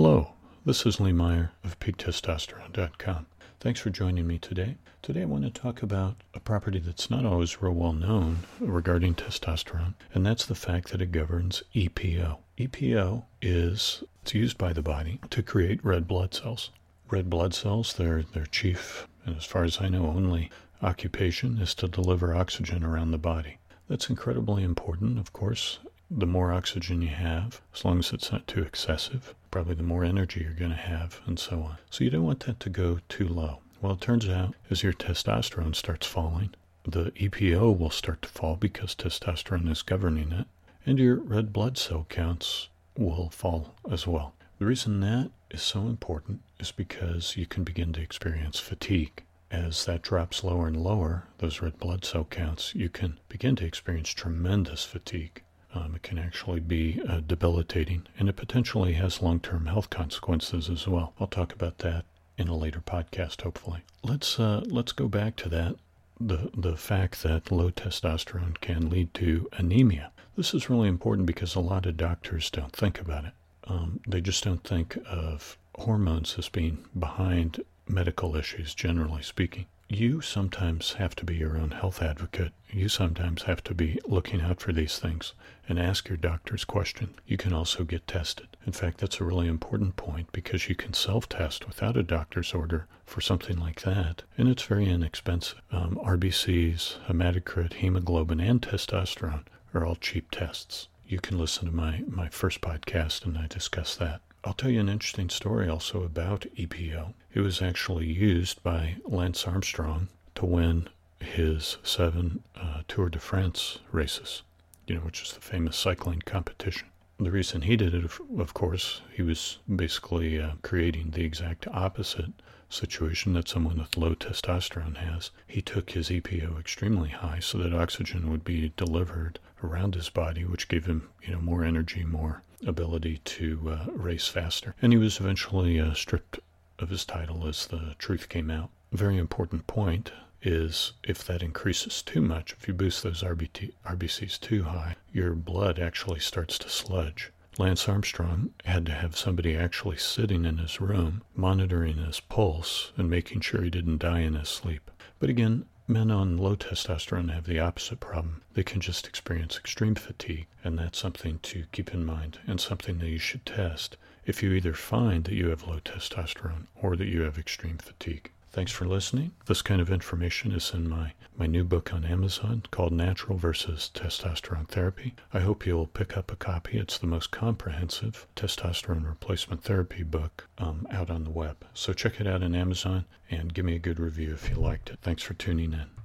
Hello, this is Lee Meyer of PeakTestosterone.com. Thanks for joining me today. Today I want to talk about a property that's not always real well known regarding testosterone, and that's the fact that it governs EPO. EPO is it's used by the body to create red blood cells. Red blood cells, their their chief and as far as I know only occupation is to deliver oxygen around the body. That's incredibly important, of course. The more oxygen you have, as long as it's not too excessive, probably the more energy you're going to have, and so on. So you don't want that to go too low. Well, it turns out as your testosterone starts falling, the EPO will start to fall because testosterone is governing it, and your red blood cell counts will fall as well. The reason that is so important is because you can begin to experience fatigue. As that drops lower and lower, those red blood cell counts, you can begin to experience tremendous fatigue. Um, it can actually be uh, debilitating, and it potentially has long term health consequences as well. I'll talk about that in a later podcast, hopefully. Let's uh, let's go back to that the the fact that low testosterone can lead to anemia. This is really important because a lot of doctors don't think about it. Um, they just don't think of hormones as being behind medical issues, generally speaking. You sometimes have to be your own health advocate. You sometimes have to be looking out for these things and ask your doctor's question. You can also get tested. In fact, that's a really important point because you can self test without a doctor's order for something like that, and it's very inexpensive. Um, RBCs, hematocrit, hemoglobin, and testosterone are all cheap tests. You can listen to my, my first podcast and I discuss that. I'll tell you an interesting story also about EPO. It was actually used by Lance Armstrong to win his seven uh, Tour de France races, you know, which is the famous cycling competition. The reason he did it, of course, he was basically uh, creating the exact opposite situation that someone with low testosterone has. He took his EPO extremely high so that oxygen would be delivered around his body, which gave him, you know, more energy, more ability to uh, race faster. And he was eventually uh, stripped of his title as the truth came out. Very important point is if that increases too much, if you boost those RBT, RBCs too high, your blood actually starts to sludge. Lance Armstrong had to have somebody actually sitting in his room, monitoring his pulse and making sure he didn't die in his sleep. But again, men on low testosterone have the opposite problem. They can just experience extreme fatigue, and that's something to keep in mind and something that you should test if you either find that you have low testosterone or that you have extreme fatigue. Thanks for listening. This kind of information is in my, my new book on Amazon called Natural versus Testosterone Therapy. I hope you'll pick up a copy. It's the most comprehensive testosterone replacement therapy book um, out on the web. So check it out on Amazon and give me a good review if you liked it. Thanks for tuning in.